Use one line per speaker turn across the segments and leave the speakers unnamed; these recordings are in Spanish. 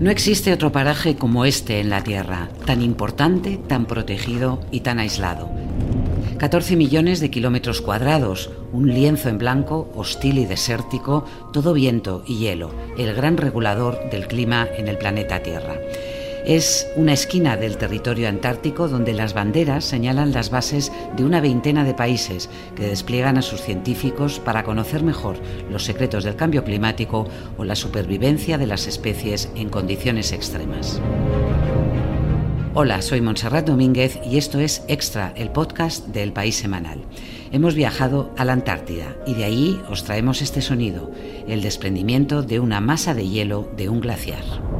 No existe otro paraje como este en la Tierra, tan importante, tan protegido y tan aislado. 14 millones de kilómetros cuadrados, un lienzo en blanco, hostil y desértico, todo viento y hielo, el gran regulador del clima en el planeta Tierra. Es una esquina del territorio antártico donde las banderas señalan las bases de una veintena de países que despliegan a sus científicos para conocer mejor los secretos del cambio climático o la supervivencia de las especies en condiciones extremas. Hola, soy Montserrat Domínguez y esto es Extra, el podcast del País Semanal. Hemos viajado a la Antártida y de ahí os traemos este sonido, el desprendimiento de una masa de hielo de un glaciar.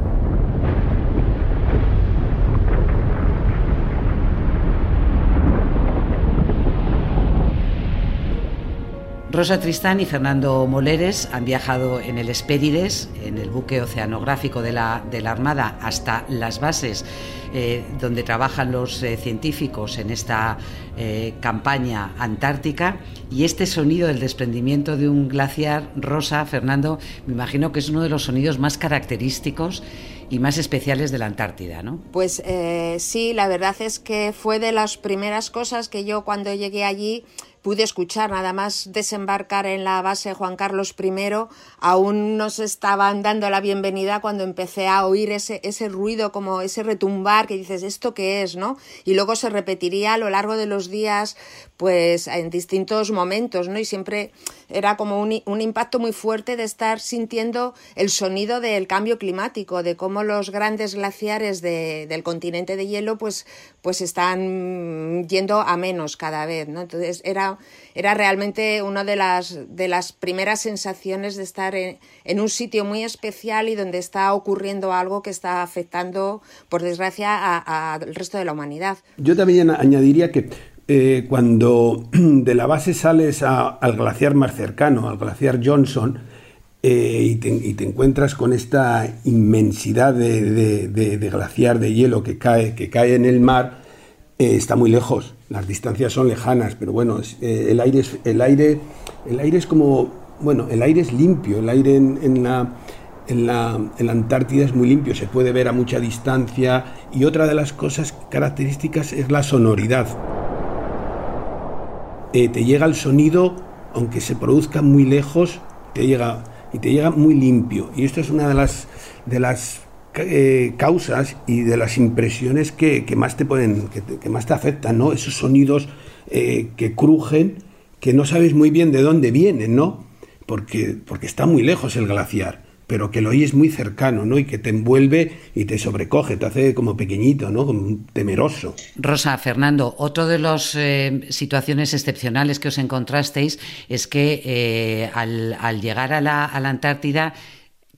Rosa Tristán y Fernando Moleres han viajado en el Espérides, en el buque oceanográfico de la, Armada, hasta las bases eh, donde trabajan los eh, científicos en esta eh, campaña antártica. Y este sonido del desprendimiento de un glaciar, Rosa, Fernando, me imagino que es uno de los sonidos más característicos y más especiales de la Antártida, ¿no?
Pues sí, la verdad es que fue de las primeras cosas que yo cuando llegué allí pude escuchar nada más desembarcar en la base Juan Carlos I, aún nos estaban dando la bienvenida cuando empecé a oír ese, ese ruido, como ese retumbar que dices, ¿esto qué es? ¿no? Y luego se repetiría a lo largo de los días, pues en distintos momentos, ¿no? Y siempre era como un, un impacto muy fuerte de estar sintiendo el sonido del cambio climático, de cómo los grandes glaciares de, del continente de hielo, pues, pues están yendo a menos cada vez, ¿no? Entonces era era, realmente una de las, de las primeras sensaciones de estar en, un sitio muy especial y donde está ocurriendo algo que está afectando, por desgracia, al resto de la humanidad.
Yo también añadiría que eh, cuando de la base sales al glaciar más cercano, al glaciar Johnson, eh, y, te, encuentras con esta inmensidad de, glaciar de hielo que cae, que cae en el mar, eh, está muy lejos, las distancias son lejanas, pero bueno, eh, el, aire es, el, aire, el aire es como, bueno, el aire es limpio, el aire en, la, en, la, en, la, Antártida es muy limpio, se puede ver a mucha distancia y otra de las cosas características es la sonoridad. Eh, te llega el sonido, aunque se produzca muy lejos, te llega y te llega muy limpio. Y esto es una de las, de las eh, causas y de las impresiones que, más te pueden, que, más te afectan, ¿no? Esos sonidos eh, que crujen, que no sabes muy bien de dónde vienen, ¿no? Porque, porque está muy lejos el glaciar, pero que lo oyes muy cercano, ¿no? Y que te envuelve y te sobrecoge, te hace como pequeñito, ¿no? Como temeroso.
Rosa, Fernando, otro de las eh, situaciones excepcionales que os encontrasteis es que al, llegar a la, a la Antártida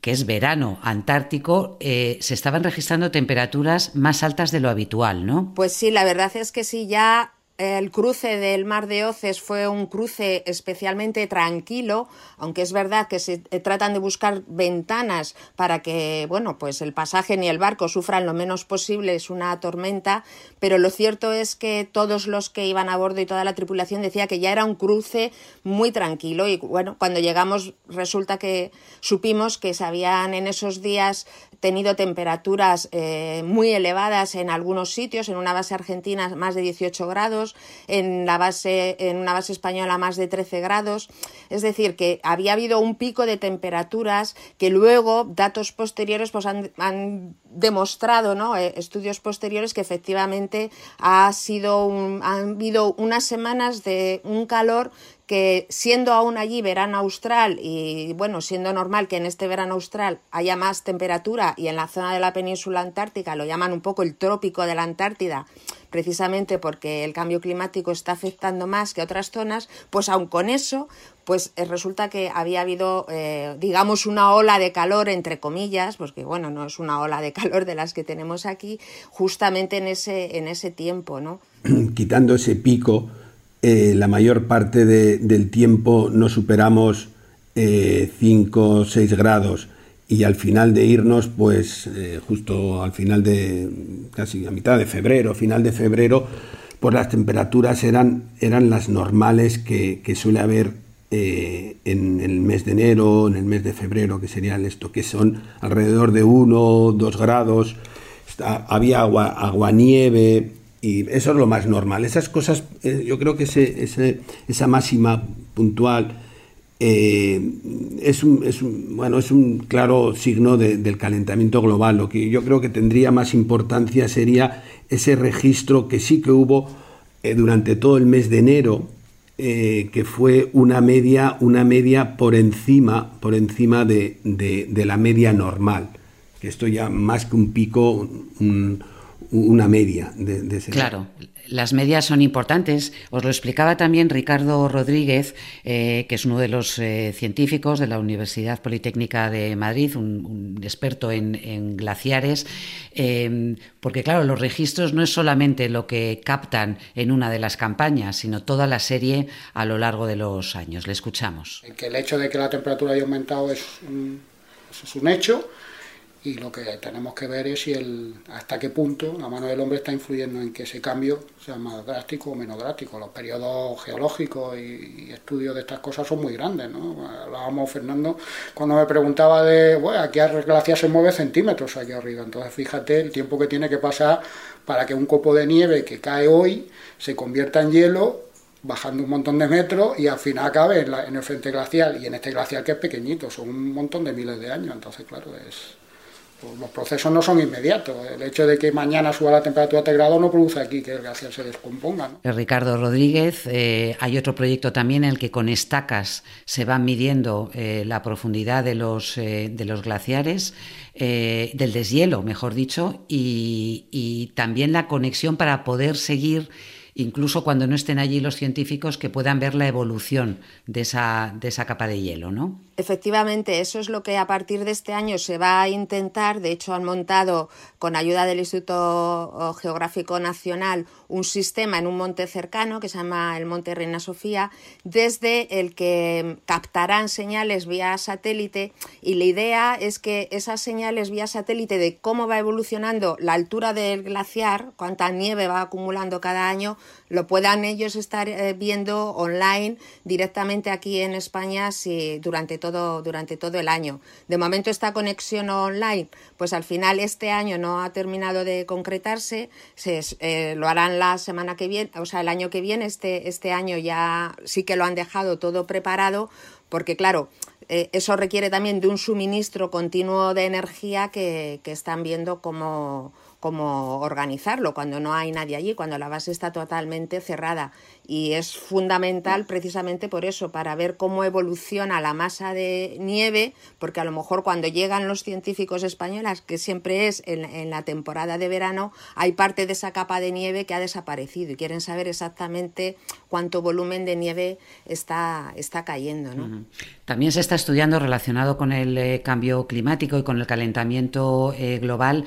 que es verano antártico, eh, se estaban registrando temperaturas más altas de lo habitual, ¿no?
Pues sí, la verdad es que sí, ya el cruce del Mar de Oces fue un cruce especialmente tranquilo, aunque es verdad que se tratan de buscar ventanas para que, bueno, pues el pasaje ni el barco sufran lo menos posible, es una tormenta, pero lo cierto es que todos los que iban a bordo y toda la tripulación decía que ya era un cruce muy tranquilo y bueno, cuando llegamos resulta que supimos que se habían en esos días tenido temperaturas eh, muy elevadas en algunos sitios, en una base argentina más de 18 grados, en, la base, en una base española más de 13 grados. Es decir, que había habido un pico de temperaturas que luego datos posteriores pues, han, demostrado, ¿no? Eh, estudios posteriores, que efectivamente ha sido han habido unas semanas de un calor que siendo aún allí verano austral y bueno, siendo normal que en este verano austral haya más temperatura y en la zona de la península antártica lo llaman un poco el trópico de la Antártida, precisamente porque el cambio climático está afectando más que otras zonas, pues aun con eso, pues eh, resulta que había habido, eh, digamos, una ola de calor, entre comillas, porque bueno, no es una ola de calor de las que tenemos aquí, justamente en ese, en ese tiempo, ¿no?
Quitando ese pico, eh, la mayor parte del tiempo no superamos 5 eh, o 6 grados. Y al final de irnos, pues eh, justo al final de, casi a mitad de febrero, final de febrero, pues las temperaturas eran, eran las normales que, suele haber eh, en el mes de enero, en el mes de febrero, que serían esto, que son alrededor de 1, 2 grados, había agua nieve, y eso es lo más normal. Esas cosas, eh, yo creo que ese, esa máxima puntual eh, es, un, es, un, bueno, es un claro signo del calentamiento global. Lo que yo creo que tendría más importancia sería ese registro que sí que hubo eh, durante todo el mes de enero, que fue una media, una media por encima, por encima de, de, la media normal. Que esto ya más que un pico, un, una media de, ese.
Claro, las medias son importantes. Os lo explicaba también Ricardo Rodríguez, eh, que es uno de los eh, científicos de la Universidad Politécnica de Madrid, un, experto en, glaciares, em, porque claro, los registros no es solamente lo que captan en una de las campañas, sino toda la serie a lo largo de los años. Le escuchamos.
Que el hecho de que la temperatura haya aumentado es es un hecho y lo que tenemos que ver es si el, hasta qué punto la mano del hombre está influyendo en que ese cambio sea más drástico o menos drástico. Los periodos geológicos y, estudios de estas cosas son muy grandes. ¿no? Hablábamos, Fernando, cuando me preguntaba de, bueno, aquí la glaciar se mueve centímetros aquí arriba. Entonces fíjate el tiempo que tiene que pasar para que un copo de nieve que cae hoy se convierta en hielo bajando un montón de metros y al final acabe en, en el frente glacial y en este glacial que es pequeñito, son un montón de miles de años, entonces claro, es, pues los procesos no son inmediatos. El hecho de que mañana suba la temperatura a 3 grados no produce aquí que el glaciar se descomponga.
Eh, Ricardo Rodríguez, eh, hay otro proyecto también en el que con estacas se van midiendo eh, la profundidad de los, de los glaciares, del deshielo, mejor dicho, y, y también la conexión para poder seguir incluso cuando no estén allí los científicos, que puedan ver la evolución de esa, de esa capa de hielo, ¿no?
Efectivamente, eso es lo que a partir de este año se va a intentar. De hecho, han montado, con ayuda del Instituto Geográfico Nacional, un sistema en un monte cercano que se llama el Monte Reina Sofía, desde el que captarán señales vía satélite. Y la idea es que esas señales vía satélite de cómo va evolucionando la altura del glaciar, cuánta nieve va acumulando cada año, lo puedan ellos estar eh, viendo online directamente aquí en España si, durante, todo, durante todo el año. De momento esta conexión online, pues al final este año no ha terminado de concretarse, se, eh, lo harán la semana que viene, o sea, el año que viene, este, este año ya sí que lo han dejado todo preparado, porque claro, eh, eso requiere también de un suministro continuo de energía que, que están viendo cómo cómo organizarlo cuando no hay nadie allí, cuando la base está totalmente cerrada. Y es fundamental precisamente por eso, para ver cómo evoluciona la masa de nieve, porque a lo mejor cuando llegan los científicos españoles, que siempre es en, la temporada de verano, hay parte de esa capa de nieve que ha desaparecido y quieren saber exactamente cuánto volumen de nieve está, está cayendo. ¿no?
También se está estudiando relacionado con el eh, cambio climático y con el calentamiento eh, global.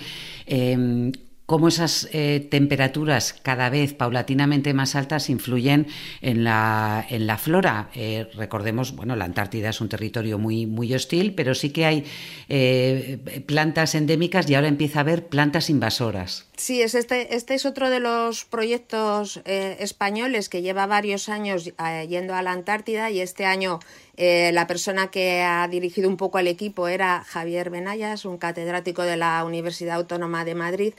Cómo esas eh, temperaturas cada vez paulatinamente más altas influyen en la, en la flora. Eh, recordemos, bueno, la Antártida es un territorio muy, muy hostil, pero sí que hay eh, plantas endémicas y ahora empieza a haber plantas invasoras.
Sí, es este, este es otro de los proyectos españoles que lleva varios años yendo a la Antártida y este año la persona que ha dirigido un poco al equipo era Javier Benayas, un catedrático de la Universidad Autónoma de Madrid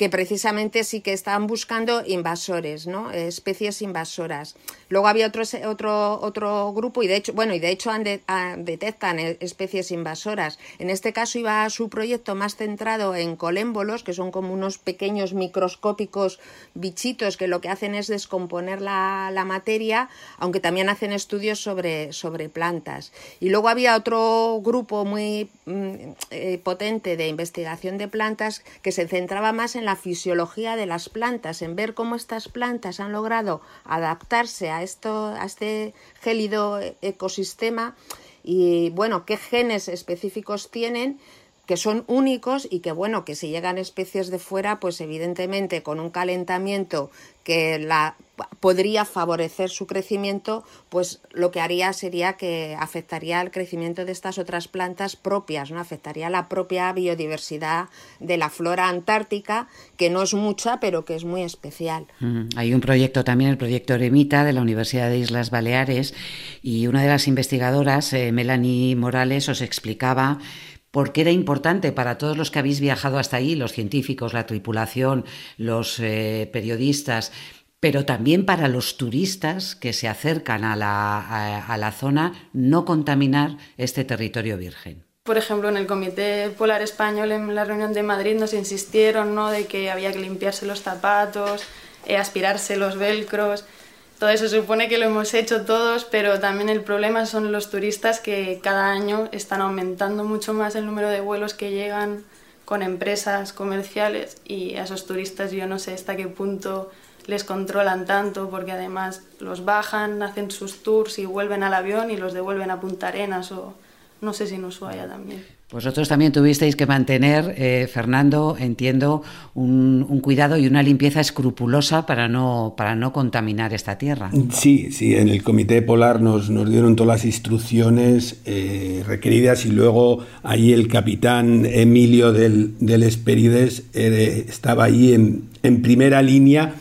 que precisamente sí que estaban buscando invasores, ¿no? especies invasoras. Luego había otro, otro, otro grupo y de hecho, bueno, y de hecho detectan especies invasoras. En este caso iba su proyecto más centrado en colémbolos, que son como unos pequeños microscópicos bichitos que lo que hacen es descomponer la, materia, aunque también hacen estudios sobre, sobre plantas. Y luego había otro grupo muy mm, eh, potente de investigación de plantas que se centraba más en la fisiología de las plantas, en ver cómo estas plantas han logrado adaptarse a, esto, a este gélido ecosistema y bueno, qué genes específicos tienen que son únicos y que bueno, que si llegan especies de fuera, pues evidentemente con un calentamiento que la podría favorecer su crecimiento, pues lo que haría sería que afectaría al crecimiento de estas otras plantas propias, ¿no? Afectaría la propia biodiversidad de la flora antártica, que no es mucha, pero que es muy especial.
Hay un proyecto también, el proyecto Eremita de la Universidad de Islas Baleares, y una de las investigadoras, eh, Melanie Morales, os explicaba porque era importante para todos los que habéis viajado hasta ahí, los científicos, la tripulación, los eh, periodistas, pero también para los turistas que se acercan a la, a, la zona, no contaminar este territorio virgen.
Por ejemplo, en el Comité Polar Español, en la reunión de Madrid, nos insistieron ¿no? de que había que limpiarse los zapatos, eh, aspirarse los velcros. Todo eso supone que lo hemos hecho todos, pero también el problema son los turistas que cada año están aumentando mucho más el número de vuelos que llegan con empresas comerciales y a esos turistas yo no sé hasta qué punto les controlan tanto porque además los bajan, hacen sus tours y vuelven al avión y los devuelven a Punta Arenas o no sé si en Ushuaia también.
Vosotros también tuvisteis que mantener, eh, Fernando, entiendo, un, cuidado y una limpieza escrupulosa para no, para no contaminar esta tierra.
Sí, sí, en el Comité Polar nos, nos dieron todas las instrucciones eh, requeridas y luego ahí el capitán Emilio del, del Esperides eh, estaba ahí en, en primera línea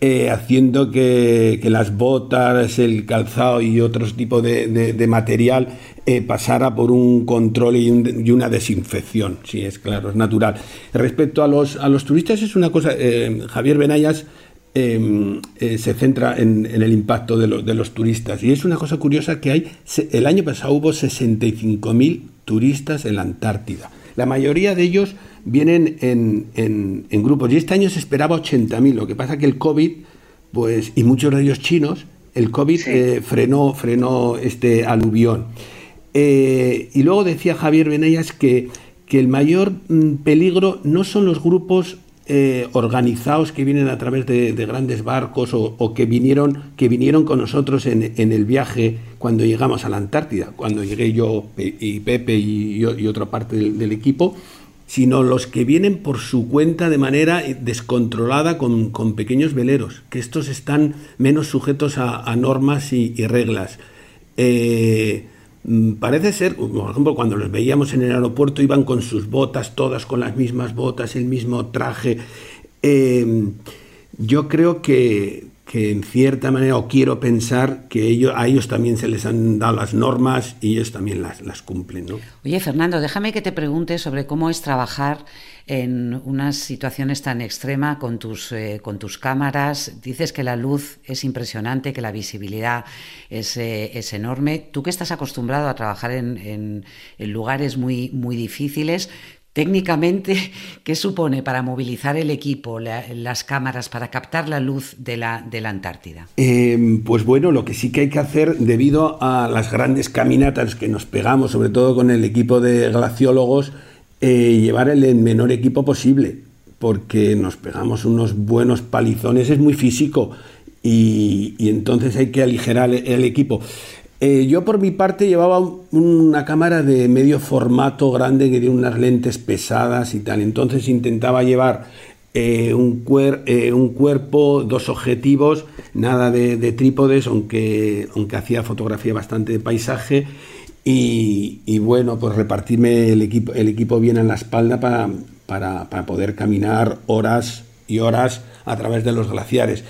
eh, haciendo que, las botas, el calzado y otros tipos de, material eh, pasara por un control y, una desinfección. Sí, es claro, es natural. Respecto a los, a los turistas, es una cosa, eh, Javier Benayas se centra en, el impacto de, de, los turistas y es una cosa curiosa que hay, el año pasado hubo 65.000 turistas en la Antártida. La mayoría de ellos vienen en, en, grupos. Y este año se esperaba 80.000. Lo que pasa que el COVID, pues, y muchos de ellos chinos, el COVID eh, frenó, frenó este aluvión. Eh, y luego decía Javier Benellas que, que el mayor mm, peligro no son los grupos eh, organizados que vienen a través de, grandes barcos o, que, vinieron, que vinieron con nosotros en, en, el viaje cuando llegamos a la Antártida, cuando llegué yo y Pepe y, y otra parte del equipo, sino los que vienen por su cuenta de manera descontrolada con, pequeños veleros, que estos están menos sujetos a, normas y, reglas. Eh, mm, parece ser, por ejemplo, cuando los veíamos en el aeropuerto iban con sus botas, todas con las mismas botas, el mismo traje. Eh, yo creo que, que en cierta manera, o quiero pensar que ellos, a ellos también se les han dado las normas y ellos también las, las cumplen. ¿no?
Oye, Fernando, déjame que te pregunte sobre cómo es trabajar en unas situaciones tan extremas con tus, eh, con tus cámaras. Dices que la luz es impresionante, que la visibilidad es, eh, es enorme. Tú que estás acostumbrado a trabajar en, en, en lugares muy, muy difíciles, Técnicamente, ¿qué supone para movilizar el equipo, las cámaras, para captar la luz de la, Antártida?
Em, pues bueno, lo que sí que hay que hacer, debido a las grandes caminatas que nos pegamos, sobre todo con el equipo de glaciólogos, eh, llevar el menor equipo posible, porque nos pegamos unos buenos palizones, es muy físico y entonces hay que aligerar el equipo. Eh, yo por mi parte llevaba una cámara de medio formato grande que tiene unas lentes pesadas y tal. Entonces intentaba llevar eh, un, eh, un, cuerpo, dos objetivos, nada de, trípodes, aunque, aunque hacía fotografía bastante de paisaje. Y, bueno, pues repartirme el equipo, el equipo bien en la espalda para, para poder caminar horas y horas a través de los glaciares.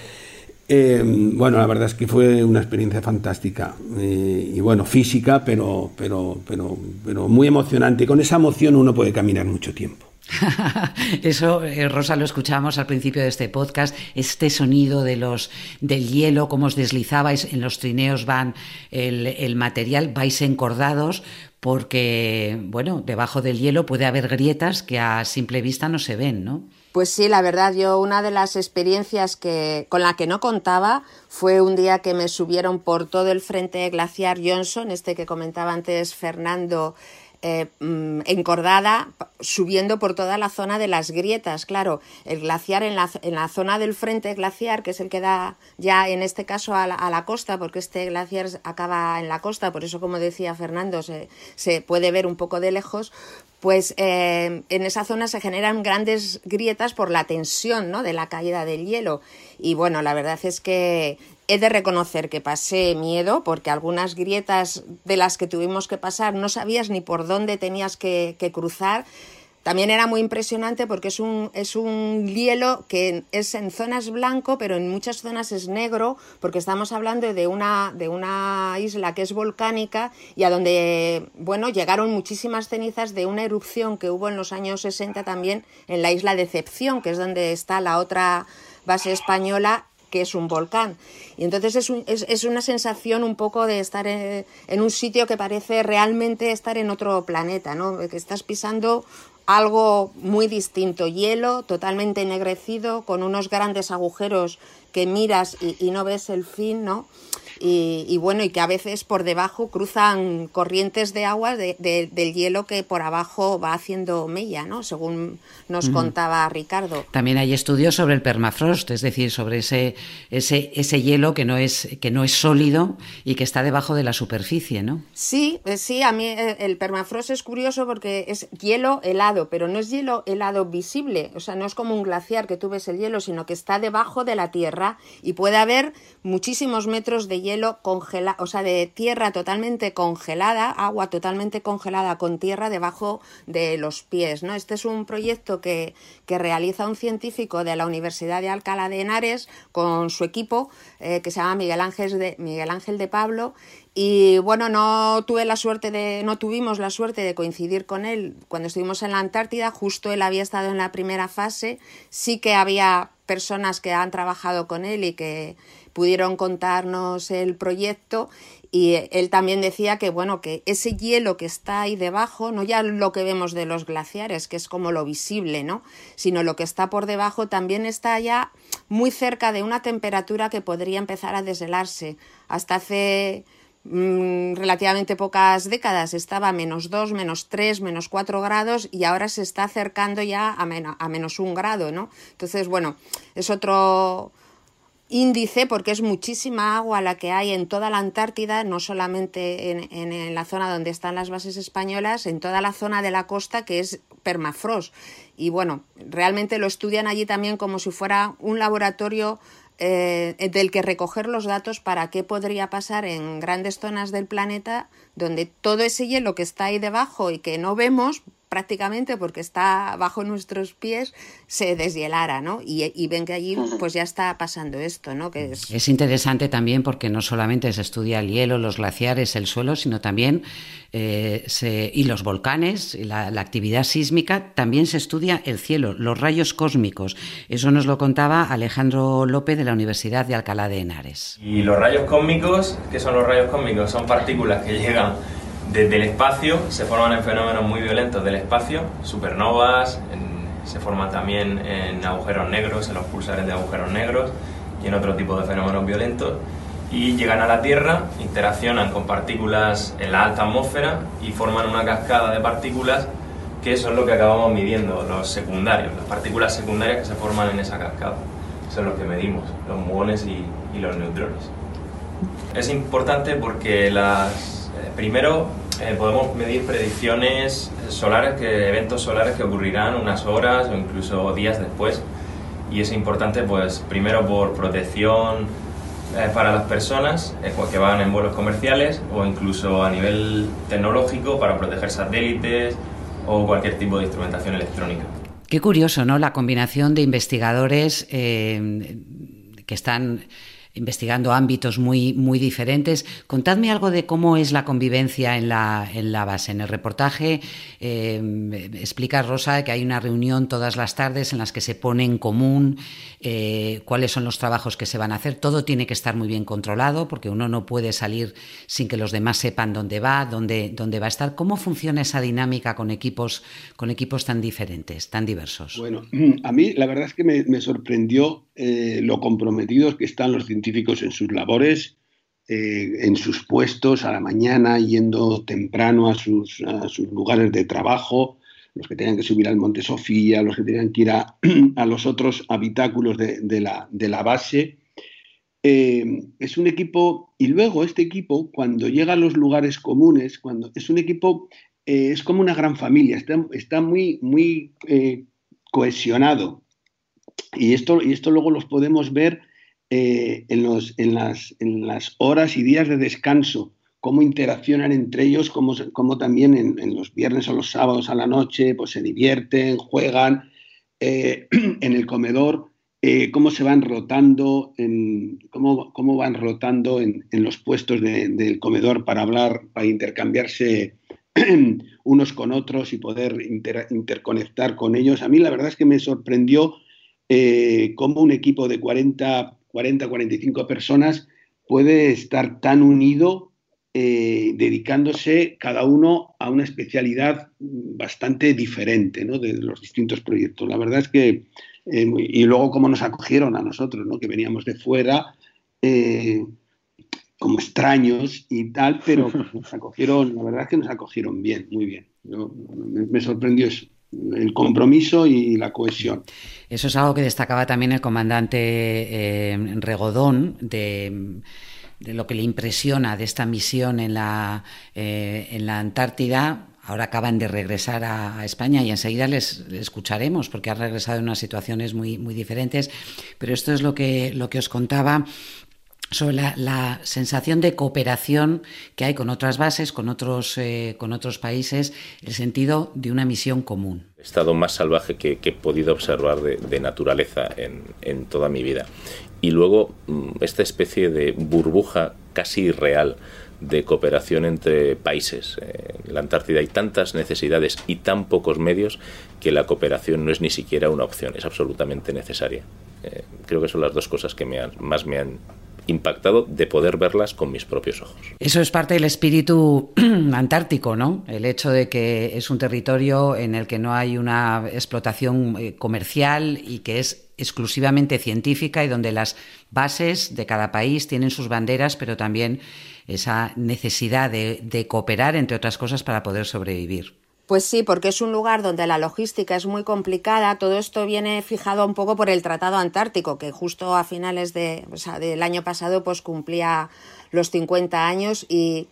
Eh, bueno, la verdad es que fue una experiencia fantástica eh, y bueno, física, pero, pero, pero, pero muy emocionante. Con esa emoción uno puede caminar mucho tiempo.
Eso, eh, Rosa, lo escuchamos al principio de este podcast, este sonido de los, del hielo, cómo os deslizabais, en los trineos van el, el material, vais encordados, porque, bueno, debajo del hielo puede haber grietas que a simple vista no se ven, ¿no?
Pues sí, la verdad, yo una de las experiencias que, con la que no contaba fue un día que me subieron por todo el frente glaciar Johnson, este que comentaba antes Fernando, eh, mm, encordada, subiendo por toda la zona de las grietas. Claro, el glaciar en la, en la, zona del frente glaciar, que es el que da ya en este caso a la, costa, porque este glaciar acaba en la costa, por eso, como decía Fernando, se, se puede ver un poco de lejos, pues eh, en esa zona se generan grandes grietas por la tensión ¿no? de la caída del hielo. Y bueno, la verdad es que he de reconocer que pasé miedo porque algunas grietas de las que tuvimos que pasar no sabías ni por dónde tenías que, cruzar. También era muy impresionante porque es un, es un hielo que es en zonas blanco, pero en muchas zonas es negro, porque estamos hablando de una, de una isla que es volcánica y a donde, bueno, llegaron muchísimas cenizas de una erupción que hubo en los años 60 también en la isla Decepción, que es donde está la otra base española que es un volcán. Y entonces es, es, es una sensación un poco de estar en, en, un sitio que parece realmente estar en otro planeta, ¿no? Que estás pisando algo muy distinto, hielo totalmente ennegrecido, con unos grandes agujeros que miras y, y no ves el fin, ¿no? Y, bueno, y que a veces por debajo cruzan corrientes de agua de, del hielo que por abajo va haciendo mella, ¿no? Según nos contaba Ricardo.
También hay estudios sobre el permafrost, es decir, sobre ese, ese, ese hielo que no, es, que no es sólido y que está debajo de la superficie, ¿no?
Sí, eh, sí, a mí eh, el permafrost es curioso porque es hielo helado, pero no es hielo helado visible, o sea, no es como un glaciar que tú ves el hielo, sino que está debajo de la tierra y puede haber muchísimos metros de hielo hielo congelado, o sea, de tierra totalmente congelada, agua totalmente congelada con tierra debajo de los pies, ¿no? Este es un proyecto que, que realiza un científico de la Universidad de Alcalá de Henares con su equipo, eh, que se llama Miguel Ángel de, Miguel Ángel de Pablo, y bueno, no tuve la suerte de, no tuvimos la suerte de coincidir con él. Cuando estuvimos en la Antártida, justo él había estado en la primera fase, sí que había personas que han trabajado con él y que pudieron contarnos el proyecto y él también decía que bueno que ese hielo que está ahí debajo no ya lo que vemos de los glaciares que es como lo visible no sino lo que está por debajo también está ya muy cerca de una temperatura que podría empezar a deshelarse hasta hace mmm, relativamente pocas décadas estaba a menos 2, menos 3, menos 4 grados y ahora se está acercando ya a, menos, a menos un grado, ¿no? Entonces, bueno, es otro, índice porque es muchísima agua la que hay en toda la Antártida, no solamente en, la zona donde están las bases españolas, en toda la zona de la costa que es permafrost. Y bueno, realmente lo estudian allí también como si fuera un laboratorio eh, del que recoger los datos para qué podría pasar en grandes zonas del planeta donde todo ese hielo que está ahí debajo y que no vemos prácticamente porque está bajo nuestros pies se deshielara, ¿no? Y, y, ven que allí pues ya está pasando esto, ¿no? Que es...
es interesante también porque no solamente se estudia el hielo, los glaciares, el suelo, sino también eh, se, y los volcanes, y la, la, actividad sísmica, también se estudia el cielo, los rayos cósmicos. Eso nos lo contaba Alejandro López de la Universidad de Alcalá de Henares.
Y los rayos cósmicos, ¿qué son los rayos cósmicos? Son partículas que llegan desde el espacio, se forman en fenómenos muy violentos del espacio, supernovas, se forman también en agujeros negros, en los pulsares de agujeros negros y en otro tipo de fenómenos violentos y llegan a la Tierra, interaccionan con partículas en la alta atmósfera y forman una cascada de partículas que son lo que acabamos midiendo, los secundarios, las partículas secundarias que se forman en esa cascada. Son los que medimos, los muones y, los neutrones. Es importante porque las, primero eh, podemos medir predicciones solares, que, eventos solares que ocurrirán unas horas o incluso días después. Y es importante, pues, primero por protección eh, para las personas eh, que van en vuelos comerciales o incluso a nivel tecnológico para proteger satélites o cualquier tipo de instrumentación electrónica.
Qué curioso, ¿no? La combinación de investigadores eh, que están investigando ámbitos muy, muy diferentes. Contadme algo de cómo es la convivencia en la, en la base. En el reportaje eh, explica Rosa que hay una reunión todas las tardes en las que se pone en común eh, cuáles son los trabajos que se van a hacer. Todo tiene que estar muy bien controlado porque uno no puede salir sin que los demás sepan dónde va, dónde, dónde va a estar. ¿Cómo funciona esa dinámica con equipos, con equipos tan diferentes, tan diversos?
Bueno, a mí la verdad es que me, me sorprendió eh, lo comprometidos que están los científicos en sus labores, eh, en sus puestos a la mañana, yendo temprano a sus, lugares de trabajo, los que tenían que subir al Monte Sofía, los que tenían que ir a, los otros habitáculos de, la, base. Eh, es un equipo, y luego este equipo, cuando llega a los lugares comunes, cuando es un equipo es como una gran familia, está, muy, cohesionado. Y esto, y esto luego los podemos ver eh, en, los, en, las, en, las, horas y días de descanso, cómo interaccionan entre ellos, cómo, cómo también en, los viernes o los sábados a la noche pues se divierten, juegan en el comedor. Eh, cómo se van rotando, en, cómo, cómo van rotando en, en los puestos de, del comedor para hablar, para intercambiarse unos con otros y poder inter, interconectar con ellos. A mí la verdad es que me sorprendió eh, cómo un equipo de 40, 40, 45 personas puede estar tan unido eh, dedicándose cada uno a una especialidad bastante diferente ¿no? de los distintos proyectos. La verdad es que eh, y luego cómo nos acogieron a nosotros, ¿no? que veníamos de fuera eh, como extraños y tal, pero nos acogieron, la verdad es que nos acogieron bien, muy bien. Yo, me, me, sorprendió eso, el compromiso y la cohesión.
Eso es algo que destacaba también el comandante eh, Regodón de lo que le impresiona de esta misión en la, eh, en la Antártida, Ahora acaban de regresar a, España y enseguida les, les, escucharemos porque han regresado en unas situaciones muy, muy diferentes. Pero esto es lo que, lo que os contaba sobre la, sensación de cooperación que hay con otras bases, con otros, eh, con otros países, el sentido de una misión común.
El estado más salvaje que, he podido observar de, naturaleza en, toda mi vida. Y luego mm, esta especie de burbuja casi irreal de cooperación entre países. En la Antártida hay tantas necesidades y tan pocos medios que la cooperación no es ni siquiera una opción, es absolutamente necesaria. Eh, creo que son las dos cosas que más me han impactado de poder verlas con mis propios ojos.
Eso es parte del espíritu antártico, ¿no? El hecho de que es un territorio en el que no hay una explotación eh, comercial y que es exclusivamente científica y donde las bases de cada país tienen sus banderas, pero también esa necesidad de, de cooperar, entre otras cosas, para poder sobrevivir.
Pues sí, porque es un lugar donde la logística es muy complicada. Todo esto viene fijado un poco por el Tratado Antártico, que justo a finales de, del año pasado pues cumplía los 50 años y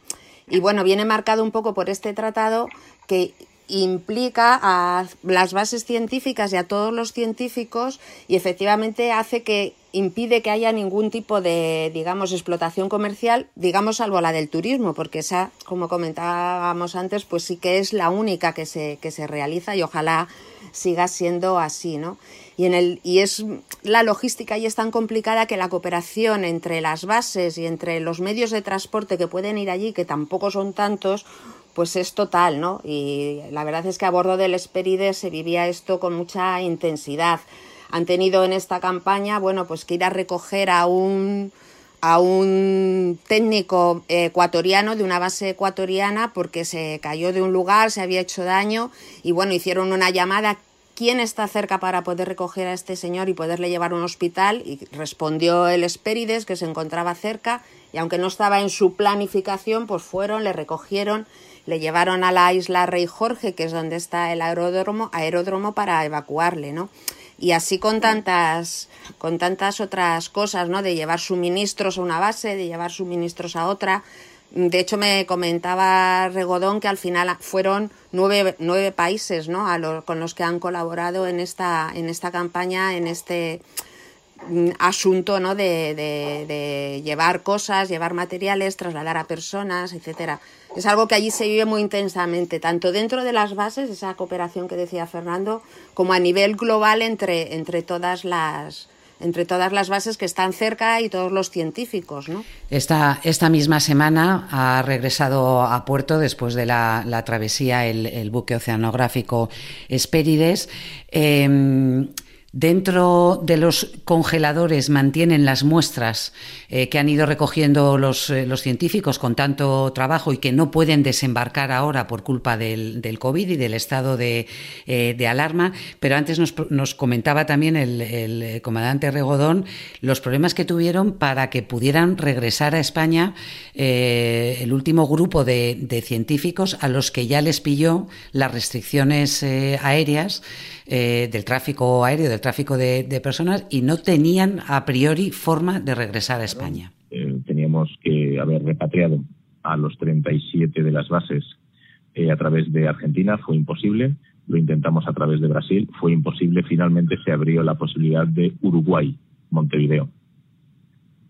bueno, viene marcado un poco por este tratado que implica a las bases científicas y a todos los científicos y efectivamente hace que impide que haya ningún tipo de, digamos, explotación comercial, digamos, salvo la del turismo, porque esa, como comentábamos antes, pues sí que es la única que se, que se realiza y ojalá siga siendo así, ¿no? Y, en el, y es la logística y es tan complicada que la cooperación entre las bases y entre los medios de transporte que pueden ir allí, que tampoco son tantos, pues es total, ¿no? Y la verdad es que a bordo del Esperides se vivía esto con mucha intensidad. Han tenido en esta campaña, bueno, pues que ir a recoger a un a un técnico ecuatoriano de una base ecuatoriana porque se cayó de un lugar, se había hecho daño y bueno, hicieron una llamada quién está cerca para poder recoger a este señor y poderle llevar a un hospital y respondió el Espérides que se encontraba cerca y aunque no estaba en su planificación, pues fueron, le recogieron le llevaron a la isla Rey Jorge, que es donde está el aeródromo, aeródromo para evacuarle, ¿no? Y así con tantas, con tantas otras cosas, ¿no? De llevar suministros a una base, de llevar suministros a otra. De hecho, me comentaba Regodón que al final fueron nueve, nueve países, ¿no? A con los que han colaborado en esta, en esta campaña, en este mm, asunto, ¿no? De, de, de llevar cosas, llevar materiales, trasladar a personas, etcétera es algo que allí se vive muy intensamente, tanto dentro de las bases, esa cooperación que decía Fernando, como a nivel global entre, entre todas las entre todas las bases que están cerca y todos los científicos. ¿no?
Esta, esta misma semana ha regresado a puerto después de la, la travesía el, buque oceanográfico Espérides. Eh, Dentro de los congeladores mantienen las muestras eh, que han ido recogiendo los, eh, los, científicos con tanto trabajo y que no pueden desembarcar ahora por culpa del, COVID y del estado de, eh, de alarma. Pero antes nos, nos comentaba también el, el, comandante Regodón los problemas que tuvieron para que pudieran regresar a España el último grupo de, de, científicos a los que ya les pilló las restricciones eh, del tráfico aéreo, del tráfico de, de, personas y no tenían a priori forma de regresar a España.
Eh, teníamos que haber repatriado a los 37 de las bases
eh, a través de Argentina, fue imposible. Lo intentamos a través de Brasil, fue imposible. Finalmente se abrió la posibilidad de Uruguay, Montevideo.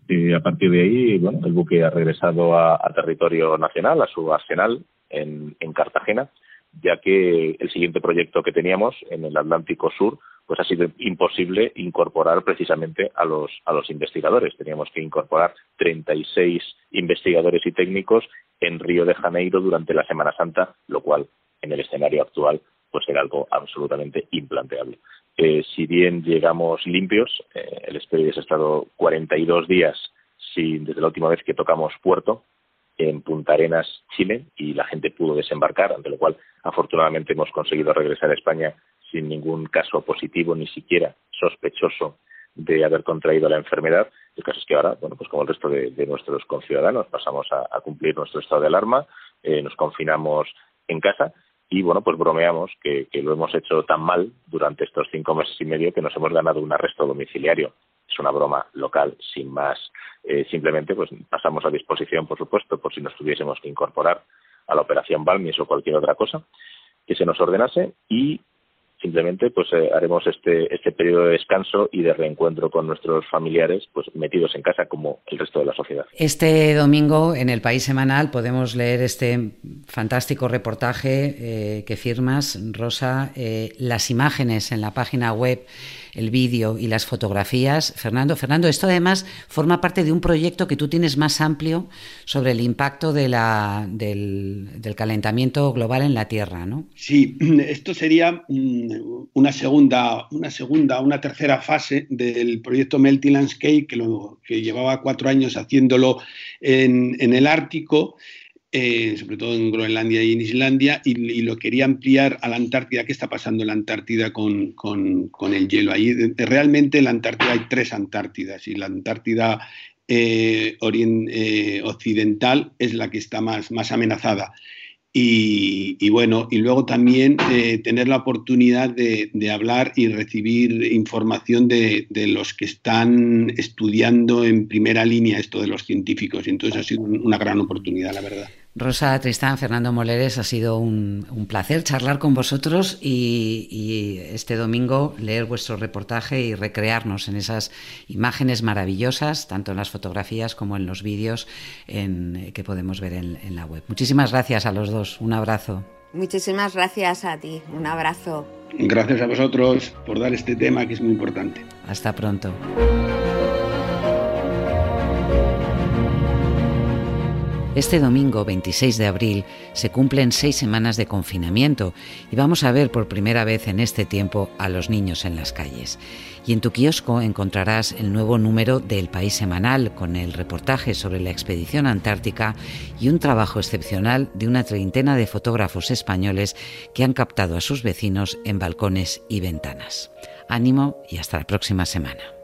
Eh, a partir de ahí, bueno, el buque ha regresado a, territorio nacional, a su arsenal en, en Cartagena, ya que el siguiente proyecto que teníamos en el Atlántico Sur pues ha sido imposible incorporar precisamente a los, a los investigadores. Teníamos que incorporar 36 investigadores y técnicos en Río de Janeiro durante la Semana Santa, lo cual en el escenario actual pues era algo absolutamente implanteable. Eh, si bien llegamos limpios, eh, el Expedies ha estado 42 días sin, desde la última vez que tocamos puerto en Punta Arenas, Chile, y la gente pudo desembarcar, ante lo cual afortunadamente hemos conseguido regresar a España sin ningún caso positivo, ni siquiera sospechoso de haber contraído la enfermedad. El caso es que ahora, bueno, pues como el resto de, nuestros conciudadanos, pasamos a, cumplir nuestro estado de alarma, eh, nos confinamos en casa y, bueno, pues bromeamos que, lo hemos hecho tan mal durante estos cinco meses y medio que nos hemos ganado un arresto domiciliario. Es una broma local, sin más. Eh, simplemente, pues pasamos a disposición, por supuesto, por si nos tuviésemos que incorporar a la operación Balmis o cualquier otra cosa que se nos ordenase y simplemente pues eh, haremos este este periodo de descanso y de reencuentro con nuestros familiares pues metidos en casa como el resto de la sociedad.
Este domingo en el País Semanal podemos leer este fantástico reportaje eh, que firmas, Rosa, eh, las imágenes en la página web el vídeo y las fotografías. Fernando, Fernando, esto además forma parte de un proyecto que tú tienes más amplio sobre el impacto de la, del, calentamiento global en la Tierra, ¿no?
Sí, esto sería mm, una segunda, una segunda, una tercera fase del proyecto Melty Landscape que, que llevaba cuatro años haciéndolo en, el Ártico eh, sobre todo en Groenlandia y en Islandia, y, lo quería ampliar a la Antártida. ¿Qué está pasando en la Antártida con, el hielo? Ahí realmente en la Antártida hay tres Antártidas y la Antártida eh, eh, occidental es la que está más, más amenazada. Y, bueno, y luego también eh, tener la oportunidad de, hablar y recibir información de, de, los que están estudiando en primera línea esto de los científicos. Y entonces ha sido una gran oportunidad, la verdad.
Rosa Tristán, Fernando Moleres, ha sido un, placer charlar con vosotros y, este domingo leer vuestro reportaje y recrearnos en esas imágenes maravillosas, tanto en las fotografías como en los vídeos que podemos ver en, en la web. Muchísimas gracias a los dos. Un abrazo.
Muchísimas gracias a ti. Un abrazo.
Gracias a vosotros por dar este tema que es muy importante.
Hasta pronto. Este domingo 26 de abril se cumplen seis semanas de confinamiento y vamos a ver por primera vez en este tiempo a los niños en las calles. Y en tu kiosco encontrarás el nuevo número del País Semanal con el reportaje sobre la expedición antártica y un trabajo excepcional de una treintena de fotógrafos españoles que han captado a sus vecinos en balcones y ventanas. Ánimo y hasta la próxima semana.